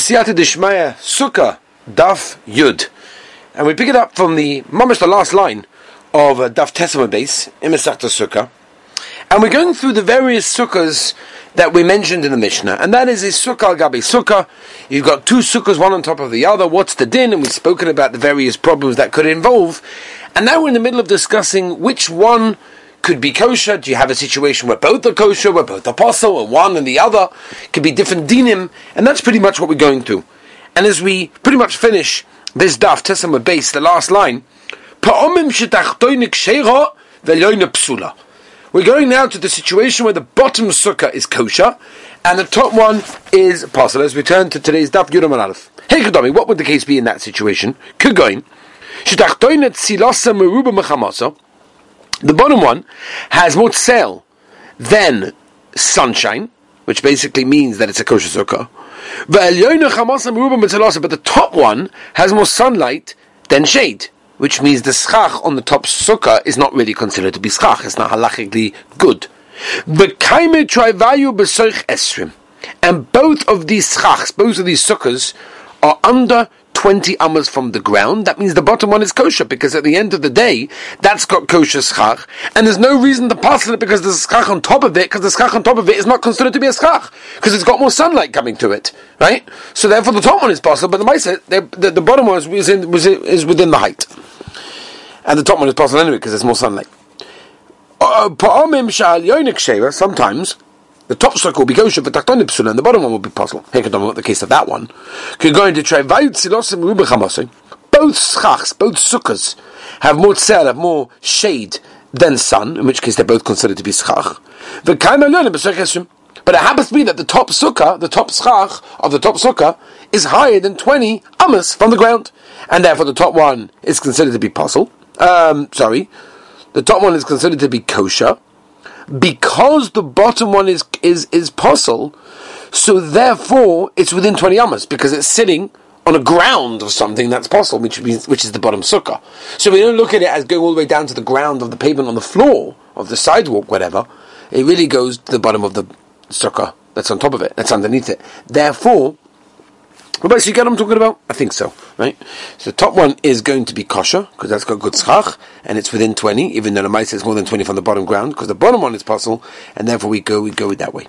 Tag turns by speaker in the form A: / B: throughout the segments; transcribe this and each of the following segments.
A: B'siyata Dishmaya Sukkah Daf Yud. And we pick it up from the, mamash the last line of uh, Daf Tesama base, in Sukkah. And we're going through the various sukkahs that we mentioned in the Mishnah, and that is a sukkah gabi sukkah. You've got two sukkahs, one on top of the other. What's the din? And we've spoken about the various problems that could involve. And now we're in the middle of discussing which one could be kosher. Do you have a situation where both are kosher, where both are apostle, or one and the other? Could be different dinim, and that's pretty much what we're going through. And as we pretty much finish this daf, Tesama base, the last line, we're going now to the situation where the bottom sukkah is kosher and the top one is apostle. As we turn to today's daf Yudam Aleph. Hey Kadami, what would the case be in that situation? Kugoin. The bottom one has more sail than sunshine, which basically means that it's a kosher sukkah. But the top one has more sunlight than shade, which means the schach on the top sukkah is not really considered to be schach. It's not halachically good. And both of these schachs, both of these sukkahs, are under 20 amas from the ground, that means the bottom one is kosher, because at the end of the day, that's got kosher schach, and there's no reason to pass it because there's schach on top of it, because the schach on top of it is not considered to be a schach, because it's got more sunlight coming to it, right? So therefore the top one is possible, but the mice, the, the, bottom one is, is, in, is within the height. And the top one is possible anyway, because there's more sunlight. Uh, sometimes, the top sukkah will be kosher, but tachtonim and the bottom one will be puzzle. Hekadom, what the case of that one? Could go into silosim. Both schachs, both sukkahs, have more tzel, have more shade than sun, in which case they're both considered to be schach. But it happens to be that the top sukkah, the top schach of the top sukkah, is higher than 20 amas from the ground. And therefore the top one is considered to be puzzle. Um, sorry. The top one is considered to be kosher because the bottom one is is is puzzle, so therefore it's within twenty amas because it's sitting on a ground of something that's possible, which means which is the bottom sukkah. So we don't look at it as going all the way down to the ground of the pavement on the floor of the sidewalk, whatever. It really goes to the bottom of the sukkah that's on top of it, that's underneath it. Therefore, what you get what I'm talking about? I think so, right? So the top one is going to be kosher, because that's got good schach, and it's within 20, even though the mice is more than 20 from the bottom ground, because the bottom one is possible, and therefore we go, we go that way.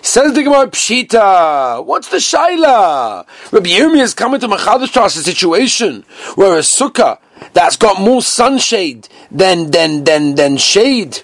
A: Says the Gemara Pshita, what's the shaila? Rabbi Yirmi is coming to Machadash a situation where a sukkah that's got more sunshade than, than, than, than shade,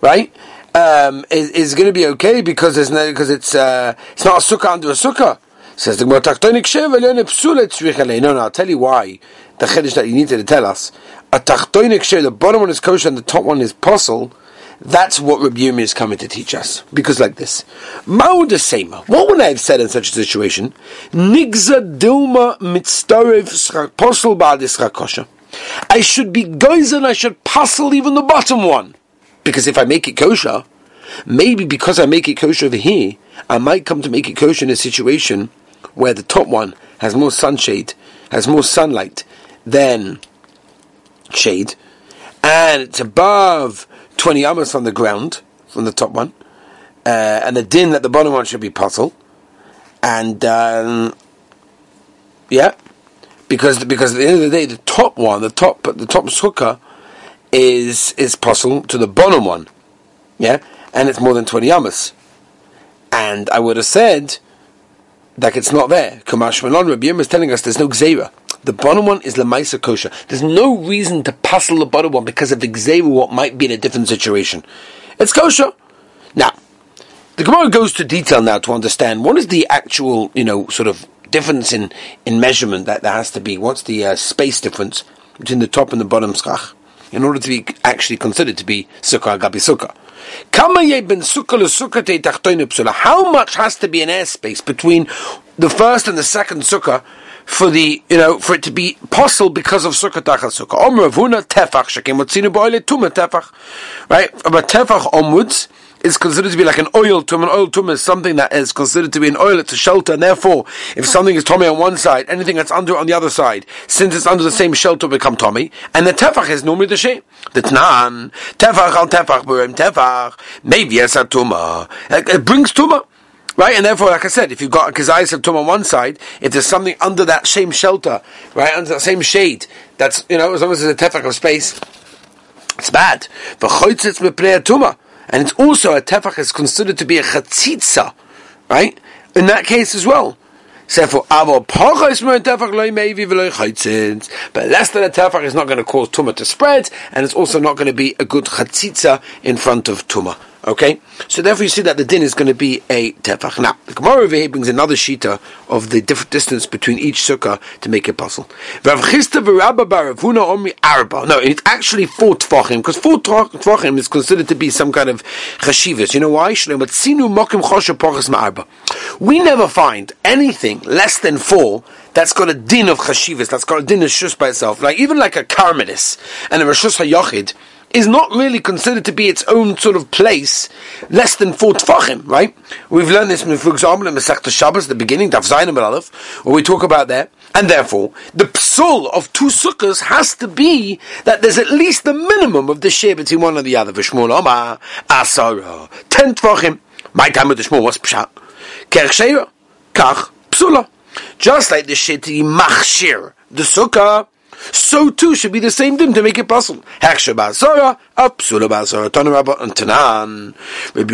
A: right? Um, is, is going to be okay because there's no, because it's, uh, it's not a sukkah under a sukkah. Says the Gemara, Tachtonik Sheva Leone Psule Tzrich No, no, I'll tell you why. The Chiddush that you needed to tell us. A Tachtonik Sheva, the bottom one is kosher and the top one is puzzle. That's what Rabbi Yirmi is coming to teach us. Because like this. Ma'uda Sema. What would I have said in such a situation? Nigza Dilma Mitztarev Posel Ba'adis Kosher. I should be goizen, I should puzzle even the bottom one. Because if I make it kosher, maybe because I make it kosher over here, I might come to make it kosher in a situation where the top one has more sunshade, has more sunlight than shade, and it's above 20 amas from the ground, from the top one, uh, and the din that the bottom one should be puzzle, and um, yeah, because because at the end of the day, the top one, the top the top sukkah is is puzzle to the bottom one, yeah, and it's more than 20 amas, and I would have said that it's not there. Kamash Malon Rabbi is telling us there's no gzeira. The bottom one is lemaisa kosher. There's no reason to puzzle the bottom one because of the gzeira what might be in a different situation. It's kosher. Now, the Gemara goes to detail now to understand what is the actual, you know, sort of difference in, in measurement that there has to be. What's the uh, space difference between the top and the bottom schach in order to be actually considered to be sukkah gabi sukkah. How much has to be an airspace between the first and the second sukkah for the you know for it to be possible because of sukkah tachal sukkah? Right? About tefach onwards is considered to be like an oil tum. An oil tum is something that is considered to be an oil. It's a shelter, and therefore, if something is Tommy on one side, anything that's under on the other side, since it's under the same shelter, become Tommy. And the tefach is normally the same. The tnan tefach al tefach burim tefach maybe yes tuma. It brings tuma. Right, and therefore, like I said, if you've got a kazayis of tum on one side, if there's something under that same shelter, right, under that same shade, that's, you know, as long as there's a tefach of space, it's bad. V'choitzitz mepnei tuma. And it's also, a tefach is considered to be a chatzitza, right? In that case as well. But less than a tefach is not going to cause tuma to spread, and it's also not going to be a good chatzitza in front of tuma. Okay, so therefore you see that the din is going to be a tefach. Now the Gemara over here brings another shita of the different distance between each sukkah to make it puzzle. No, it's actually four tefachim because four tefachim is considered to be some kind of chashivas. You know why? We never find anything less than four that's got a din of chashivas. That's got a din of shus by itself. Like even like a karmelis and a rishus hayochid is not really considered to be its own sort of place, less than four tefachim, right? We've learned this, for example, in Masechta Shabbos, the beginning, Daf Zayin Aleph, where we talk about that. And therefore, the psul of two sukkahs has to be that there's at least the minimum of the share between one and the other. V'shmul Omar, Asara, ten tefachim. My time with the Shmuel was pshat. Kerch kach, psula. Just like the shitty machshir, the sukkah, so too should be the same din to make it possible. Heksha basara, apsula basara, tanarabba, and tanan. Bel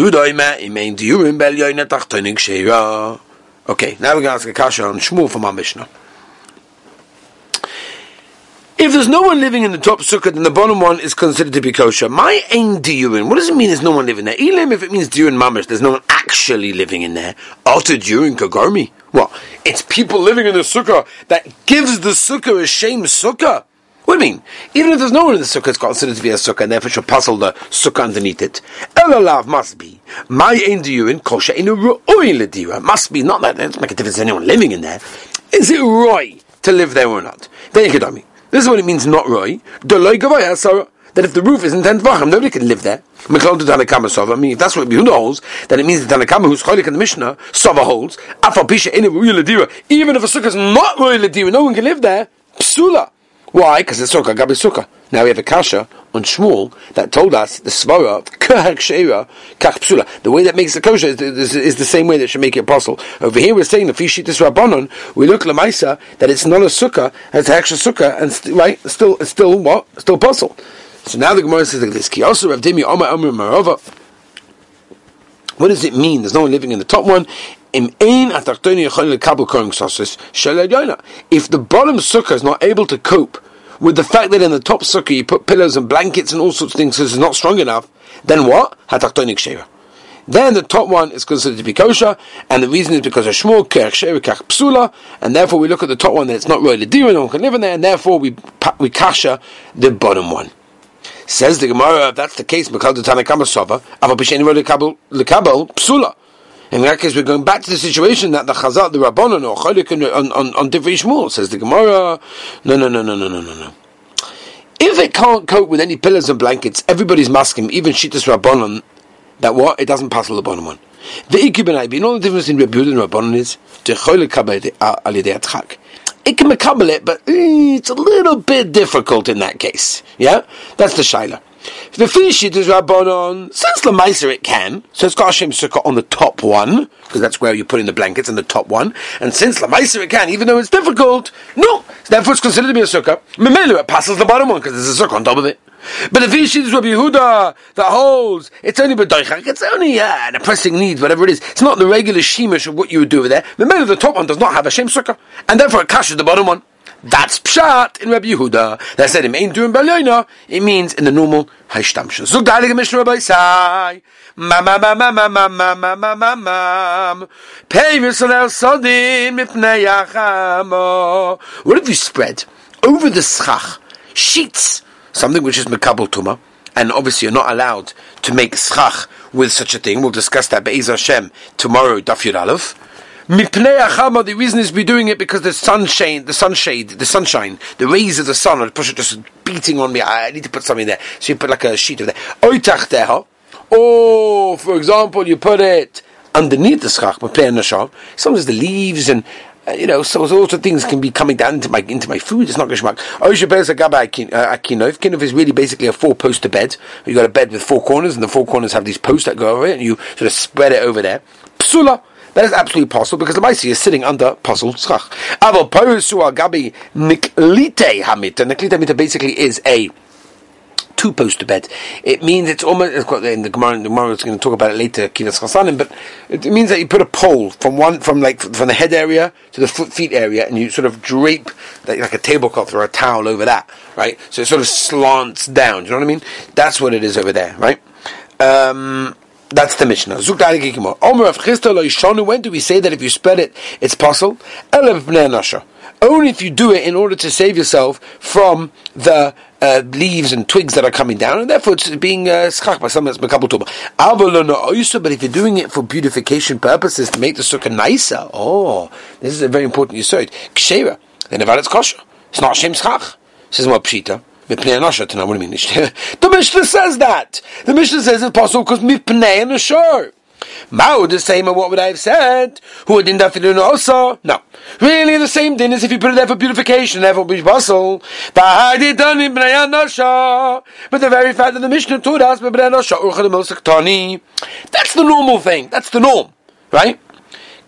A: sheira. Okay, now we're going to ask a kasha on Shmuel from our Mishnah. If there's no one living in the top sukkah, then the bottom one is considered to be kosher. My ain diurin. What does it mean? There's no one living there. Elim, if it means diurin mamish, there's no one actually living in there. Alter diurin kagormi. Well, it's people living in the sukkah that gives the sukkah a shame sukkah. What do you mean? Even if there's no one in the sukkah, it's considered to be a sukkah, and therefore should puzzle the sukkah underneath it. Elalav must be. My ain diurin kosher in a ru'oi Must be not that. It doesn't make a difference to anyone living in there. Is it roy to live there or not? Then you could me. This is what it means not roy. That if the roof isn't ten tvachim, nobody can live there. I mean, if that's what Yehuda holds, then it means the Tanakama who's cholik in the Mishnah, Sova holds, even if a sukkah is not royal ladira, no one can live there. Psula. Why? Because it's sukkah, gabi sukkah. Now we have a kasha on Shmuel that told us the svara of kach psula. The way that makes the kosher is, is, is, the same way that should make it apostle. Over here we're saying the fish this rabbanon. We look lemaisa that it's not a sukkah, it's an extra sukkah, and st- right, still, still what? Still apostle. So now the Gemara says like this: Ki also Rav Dimi Omer Omer Marova. What does it mean? There's no one living in the top one. If the bottom sukkah is not able to cope with the fact that in the top sukkah you put pillows and blankets and all sorts of things because it's not strong enough, then what? Then the top one is considered to be kosher, and the reason is because of Shmuel, Kerch Sheva, Kach Psula, and therefore we look at the top one that it's not really dear, no one can live in there, and therefore we we kasha the bottom one. Says the Gemara, if that's the case, Mekal the Tanakama Sova, Ava B'Sheni Lekabel Psula. In that case, we're going back to the situation that the Chazal, the Rabbanon, or Cholik on, on, on different Shmuel, says the Gemara. No, no, no, no, no, no, no, no. If it can't cope with any pillows and blankets, everybody's masking, even Shittas Rabbanon, that what? It doesn't pass the bottom one. The Ikibin you know the difference in Rabbi and Rabbanon is, the Cholik uh, it can become it, but eh, it's a little bit difficult in that case. Yeah, that's the shaila. The fish is Rabbanon, since the Meiser it can, so it's got Hashem Sukkah on the top one, because that's where you put in the blankets in the top one, and since the Meiser it can, even though it's difficult, no, therefore it's considered to be a Sukkah. Memelu, it passes the bottom one, because there's a Sukkah on top of it. But if Ishi is Rabbi Yehuda that holds, it's only b'doichak, it's only uh, a pressing need, whatever it is. It's not the regular shemish of what you would do over there. The of the top one does not have a shem sukkah, and therefore it cashes the bottom one. That's pshat in Rabbi Yehuda. That said, it ain't doing balyoina. It means in the normal haishtamshin. Zug the Heilige Mishnah Rabbi Sai. Ma ma ma ma ma ma ma ma ma ma ma. Pei v'solel sodin mipnei yachamo. What if you spread over the schach sheets something which is mekabel tuma, and obviously you're not allowed to make schach with such a thing. We'll discuss that Be'ez Hashem tomorrow, Daf Yud Aleph. The reason is we're doing it because the sunshine, the sunshade, the sunshine, the rays of the sun are just beating on me. I need to put something there. So you put like a sheet of deha. Or, for example, you put it underneath the schach, but playing the shav. Sometimes the leaves and uh, you know, so all sorts of things can be coming down into my into my food. It's not geschmack. Akinov. Kinov is really basically a four poster bed. You got a bed with four corners, and the four corners have these posts that go over it, and you sort of spread it over there. Psula. That is absolutely possible because the Maisi is sitting under puzzle schach. Aval Parusu Gabi Niklite Hamita. Niklite Hamita basically is a two poster bed. It means it's almost it's got in the Gemara. The Gemara is going to talk about it later, Kinas Chasanim, but it means that you put a pole from one from like from the head area to the foot feet area, and you sort of drape like a tablecloth or a towel over that, right? So it sort of slants down. Do you know what I mean? That's what it is over there, right? Um, that's the Mishnah. When do we say that if you spread it, it's possible? Only if you do it in order to save yourself from the uh, leaves and twigs that are coming down, and therefore it's being uh, schach by someone that's makabel tuba. But if you're doing it for beautification purposes to make the sukkah nicer, oh, this is a very important yisod. Kshera, then if it's kosher, it's not shem schach. Says what pshita. What do you mean? the Mishnah says that. The Mishnah says it's possible because mipnei and ashur. Mao the same what would I have said? Who didn't have to also? No. Really the same thing as if you put it there for beautification, that would be possible. But the very fact that the Mishnah told us, that's the normal thing. That's the norm. Right?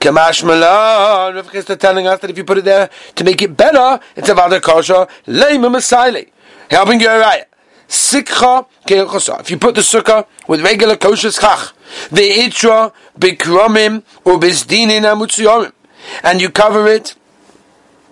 A: Kamash Malan, Rav Chisda telling us that if you put it there to make it better, it's a Vada Kosher, Leima Masaile. Helping you right. Sikha If you put the sukkah with regular kosher schach, the itra bikromim or bisdinin amutziyomim, and you cover it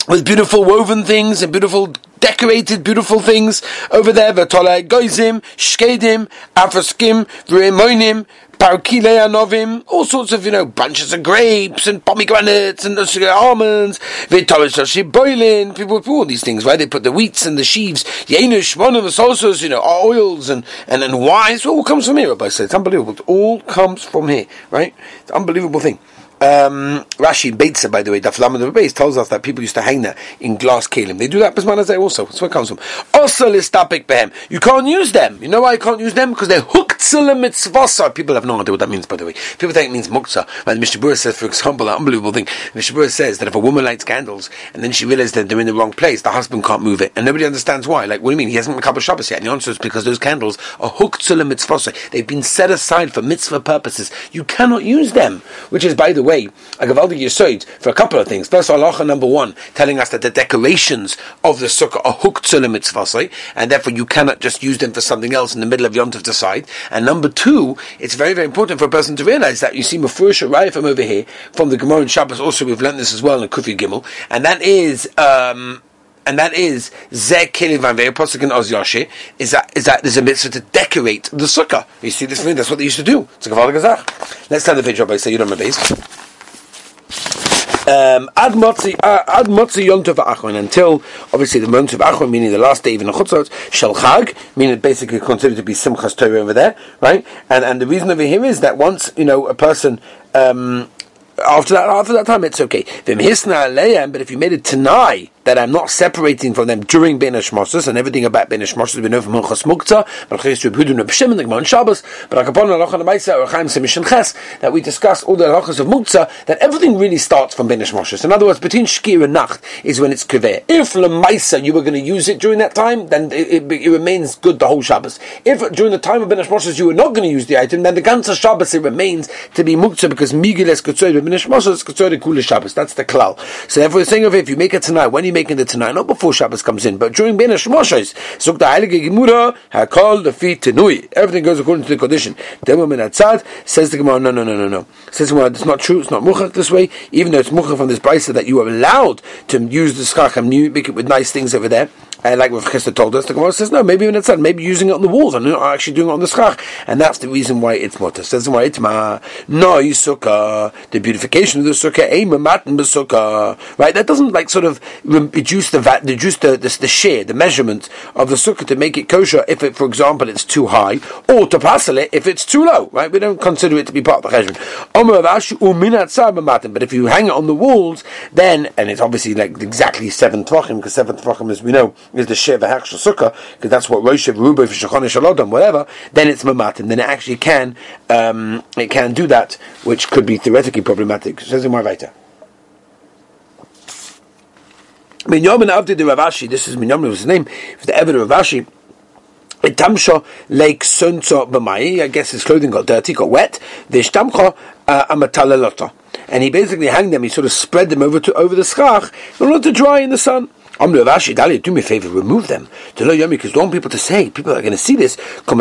A: with beautiful woven things and beautiful decorated beautiful things over there. V'tolei goizim, shkedim, afraskim, v'remoinim, Parkile anovim, all sorts of, you know, bunches of grapes and pomegranates and almonds, boiling, people put all these things, right? They put the wheats and the sheaves, yenush, one of the sauces, you know, oils and, and, and wines, it all comes from here, Rabbi said. It's unbelievable. It all comes from here, right? It's an unbelievable thing. Um, Rashi Beitza, by the way, Daflam base tells us that people used to hang that in glass kalim. They do that Bismanazai also. That's where it comes from. Also, listapik behem. You can't use them. You know why you can't use them? Because they're hooked mitzvasa. People have no idea what that means, by the way. People think it means muktzah. Right? Mishnah says, for example, an unbelievable thing. Mishnah says that if a woman lights candles and then she realizes that they're in the wrong place, the husband can't move it, and nobody understands why. Like, what do you mean? He hasn't become a Shabbos yet. And the answer is because those candles are hooked mitzvasa. They've been set aside for mitzvah purposes. You cannot use them. Which is, by the way, a Gavaldi Yisoid for a couple of things. First, halacha number one, telling us that the decorations of the sukkah are hooked to the mitzvah, and therefore you cannot just use them for something else in the middle of Yom Tov decide. And number two, it's very, very important for a person to realize that you see Mefurish right from over here, from the Gemara and Shabbos, also we've learned this as well in Kufi Gimel, and that is, um, and that is Kilivan Pasuk in Oz Yoshi, is that is that there's a mitzvah to decorate the sukkah. You see this thing, that's what they used to do. It's a Gazach. Let's start the video by say you don't base. Um, ad motzi ad motzi yom tov achron until obviously the month of achron meaning the last day even a chutzot shel chag meaning basically considered to be simchas Torah over there right? And and the reason over here is that once you know a person um, after that after that time it's okay. But if you made it tonight that I'm not separating from them during Ben Hashmosas and everything about Ben Hashmosas we know from Hilchas Mukta, but Chayis Nebshim and the Gemara Shabbos, but Akapon Alochan Amaisa or Chaim Semishin Ches that we discuss all the halachas of Mukta that everything really starts from Ben Hashmosas. In other words, between Shkir and Nacht is when it's Kaveh. If Lemaisa you were going to use it during that time, then it, it, it, remains good the whole Shabbos. If during the time of Ben Hashmosas you were not going to use the item, then the Ganza Shabbos it remains to be Mukta because Migiles Ketzoy Ben Hashmosas Ketzoy Kula Shabbos. That's the klal. So therefore, saying of it, if you make it tonight, when you making the tonight, not before Shabbos comes in, but during Ben Hashmoshes, Zuk the Heilige Gemura, Hakol the feet Tenui. Everything goes according to the condition. Demo min Atzad says the Gemara, no, no, no, no, no. Says the Gemara, it's not true. It's not muchach this way, even though it's muchach from this brisa that you are allowed to use the skacham, make it with nice things over there. And like Rav Chisda told us, the Gemara says no. Maybe when it's done, maybe using it on the walls and not actually doing it on the schach, and that's the reason why it's mutter. Says why it's ma no sukkah, the beautification of the sukkah, eh, a matan sukkah, right? That doesn't like sort of reduce the reduce the the, the share, the measurement of the sukkah to make it kosher if it, for example, it's too high, or to passel it if it's too low, right? We don't consider it to be part of the cheshbon. But if you hang it on the walls, then and it's obviously like exactly seven tvachim because seven tvachim, as we know is the Sheva Hachshel Sukkah, because that's what Rosh Rubo for Shechon Shalodam, whatever, then it's Mamatim. Then it actually can, um, it can do that, which could be theoretically problematic. Says in weiter. Minyamin Avdi the Rav Ashi, this is Minyamin was his name, was the Evid Rav Ashi, Itamsho like sunso b'mai. I guess his clothing got dirty, got wet. V'ishtamcho uh, amatalelota. And he basically hanged them. He sort of spread them over to over the schach in order to dry in the sun. I'm do me a favor, remove them. To know Yomi, because don't people to say, people are going to see this. Ooh,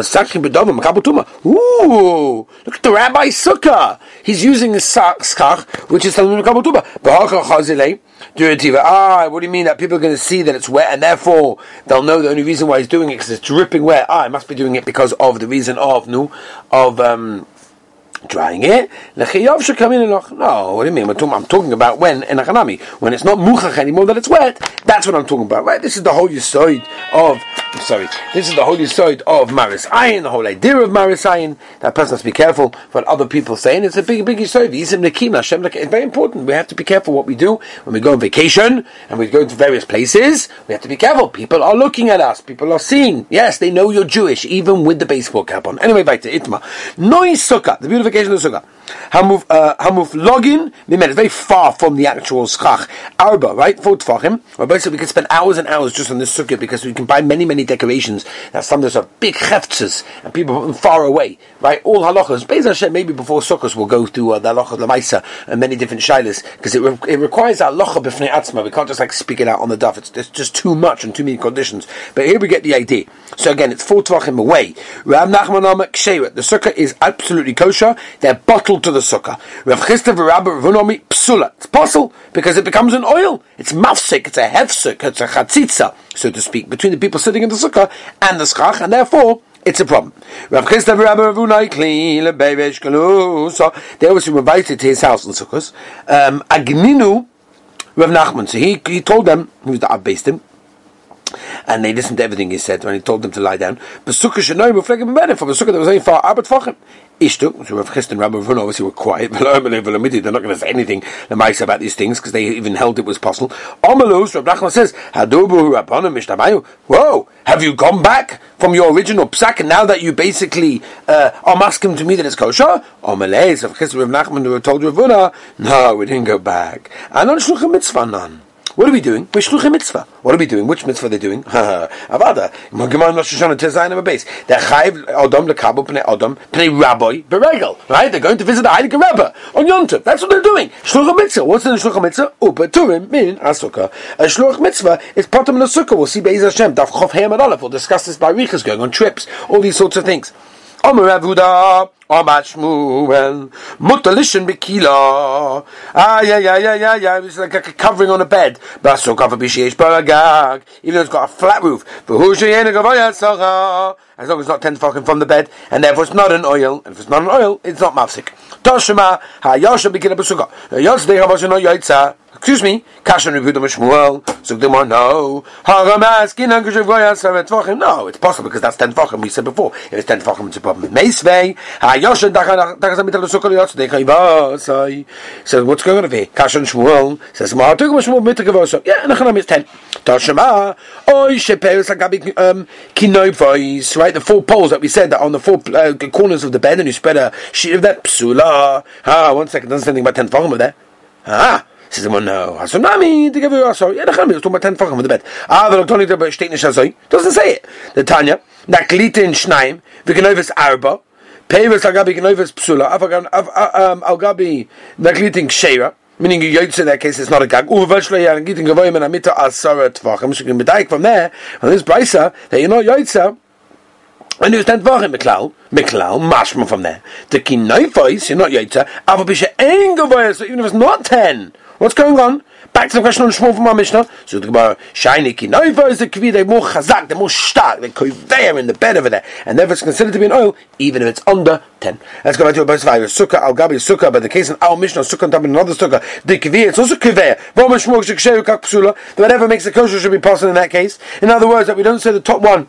A: look at the Rabbi Sukkah. He's using a skach, which is Talmud Kabutuma. Ah, what do you mean that people are going to see that it's wet and therefore they'll know the only reason why he's doing it because it's dripping wet. Ah, I must be doing it because of the reason of, no, of, um, drying it. Lechiyov should come in and no. What do you mean? I'm talking, I'm talking about when in a chanami when it's not muchach anymore that it's wet. That's what I'm talking about, right? This is the whole side of. I'm sorry. This is the whole side of maris ayin. The whole idea of maris ayin. That person has to be careful what other people say, and it's a big, big yisoid. It's very important. We have to be careful what we do when we go on vacation and we go to various places. We have to be careful. People are looking at us. People are seeing. Yes, they know you're Jewish, even with the baseball cap on. Anyway, back to itma. Noi sukkah. The beautiful of the sukkah. Hamuf uh, hamuf login. It's very far from the actual schach. Arba, right? Four tefachim. Basically, we can spend hours and hours just on this sukkah because we can buy many, many decorations. That some of those are big heftzes and people them far away, right? All halachas. Beis Hashem, maybe before sukkahs we'll go through uh, the halacha lemaisa and many different shilas because it, re- it requires a halacha b'fnei atzma. We can't just like speak it out on the duff. It's, it's just too much and too many conditions. But here we get the idea. So again, it's four tefachim away. The sukkah is absolutely kosher. They're bottled to the sukkah. Rav Chisda v'Rabba Ravunomi psula. It's possible because it becomes an oil. It's mafsik. It's a hefsik. It's a chatzitza, so to speak, between the people sitting in the sukkah and the schach, and therefore it's a problem. Rav Chisda v'Rabba Ravunai kli lebevesh kalu. So they obviously were invited to his house in sukkahs. Um, Agninu Rav Nachman. So he he told them he was the him and they listened to everything he said when he told them to lie down. But sukkah should know from the sukkah that was only far abat fachim. Ishtu, so Rav Chist and Rabbi Run obviously were quiet. They're not going to say anything the about these things because they even held it was possible. Omalus, Rav Nachman says, Hadubu Rabbanim Mishtamayu. Whoa, have you gone back from your original psak now that you basically uh, are asking to me that it's kosher? Omalez, Rav Chist and Rav Nachman who told Ravuna, no, we didn't go back. And on Shluchim Mitzvah none. What are we doing? We're shluchim mitzvah. What are we doing? Which mitzvah are they doing? Avada. Gemara Rosh Hashanah Tezayin a base. They're chayv odom lekabel pnei odom pnei rabbi beregel. Right? They're going to visit the Heilige Rebbe on Yontif. That's what they're doing. Shluchim mitzvah. What's in the shluchim mitzvah? Upeturim min asukah. A shluch mitzvah is potem sukkah. We'll see Be'ez Hashem. Daf chof and We'll discuss this by Riches going on trips. All these sorts of things. Omer Avuda, Omer Shmuel, Mutalishin Bikila. Ah, yeah, yeah, yeah, yeah, yeah. It's like a covering on a bed. Baso cover Bishesh Baragag. Even though it's got a flat roof. As long as it's not ten fucking from the bed, and therefore it's not an oil. And if it's not an oil, it's not mafsik. Toshima, Ha Yosha Bikila Basuka. Yosha Deha Bashino Yaitza. Excuse me, Kashan Reviewed Shmuel. So the one, no. No, it's possible because that's ten tefachim. We said before. If it's ten tefachim, it's a problem. Meisvei. Hayoshen dachas amital sukol yotz dechayva. So what's going on over here? Kashan Shmuel says ma tugum Shmuel mitagavoso. Yeah, nachanam is ten. Tashema. Oy shepeus lagabi um kinoy. Right, the four poles that we said that on the four uh, corners of the bed, and you spread a sheet of that psula. Ah, one second. Doesn't say anything about ten tefachim over there. Ah. Says the one, no. Hasunami, to give you. Yeah, it's talking about ten the bed. Ah. Doesn't say it. The Tanya, Naklite Schneim, wir genovis Arba, Pevis Agabi genovis Psula, um, Agabi Naklitin Ksheira, meaning you in that case it's not a gag. Uvelshlo ya gitin gavoyim and amita asara tvachim. So you can be from there, on this brisa, that you know Yotze, and you stand for him, Miklal, Miklal, mashma from there. The kinoi voice, you're not Yotze, Avabisha ain't gavoyim, so even if it's not ten, What's going on? Back to the question on Shmuel from our Mishnah. So the Gemara, shiny kinova is the kvi, they're more chazak, they're more stark, they're in the bed over there. And therefore it's considered to be an oil, even if it's under 10. Let's go back to a verse 5. Sukkah, al gabi sukkah, but the case in our Mishnah, sukkah on top of another sukkah, the kvi, it's also koveir. Whatever makes the kosher should be possible in that case. In other words, that we don't say the top one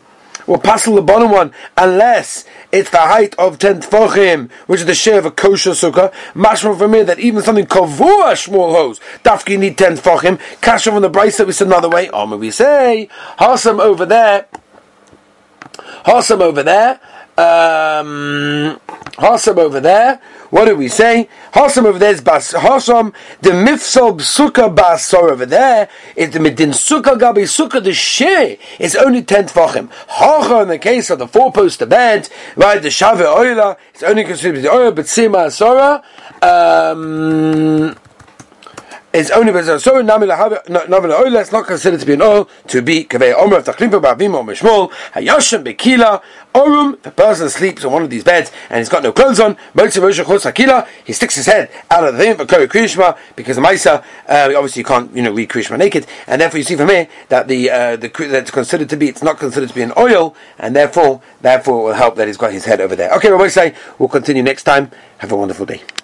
A: or passel the bottom one, unless it's the height of ten tefachim, which is the share of a kosher sukkah. Mashma from here that even something kavua small hose, dafki need ten tefachim. Kasha from the Bryce that we said another way. Oh, we say Hasam over there. Hasam over there. Um, Hasam over there. What do we say? Hasam over there is bas Hasam. The mifsal sukkah basar over there is the midin sukkah gabi sukkah. The share is only ten tvachim. Hacha in the case of the four poster bed, right? The shave oila is only considered the oil, but sima asara. Um, is only so namila oil. It's not considered to be an oil to be kaveh omer of tachlifa ba'avim or mishmol hayashim bekila orum. The person sleeps on one of these beds and he's got no clothes on. He sticks his head out of the thing for krishma because the ma'isa uh, obviously you can't you know read naked and therefore you see from here that the uh, the that's considered to be it's not considered to be an oil and therefore therefore it will help that he's got his head over there. Okay, what I say we'll continue next time. Have a wonderful day.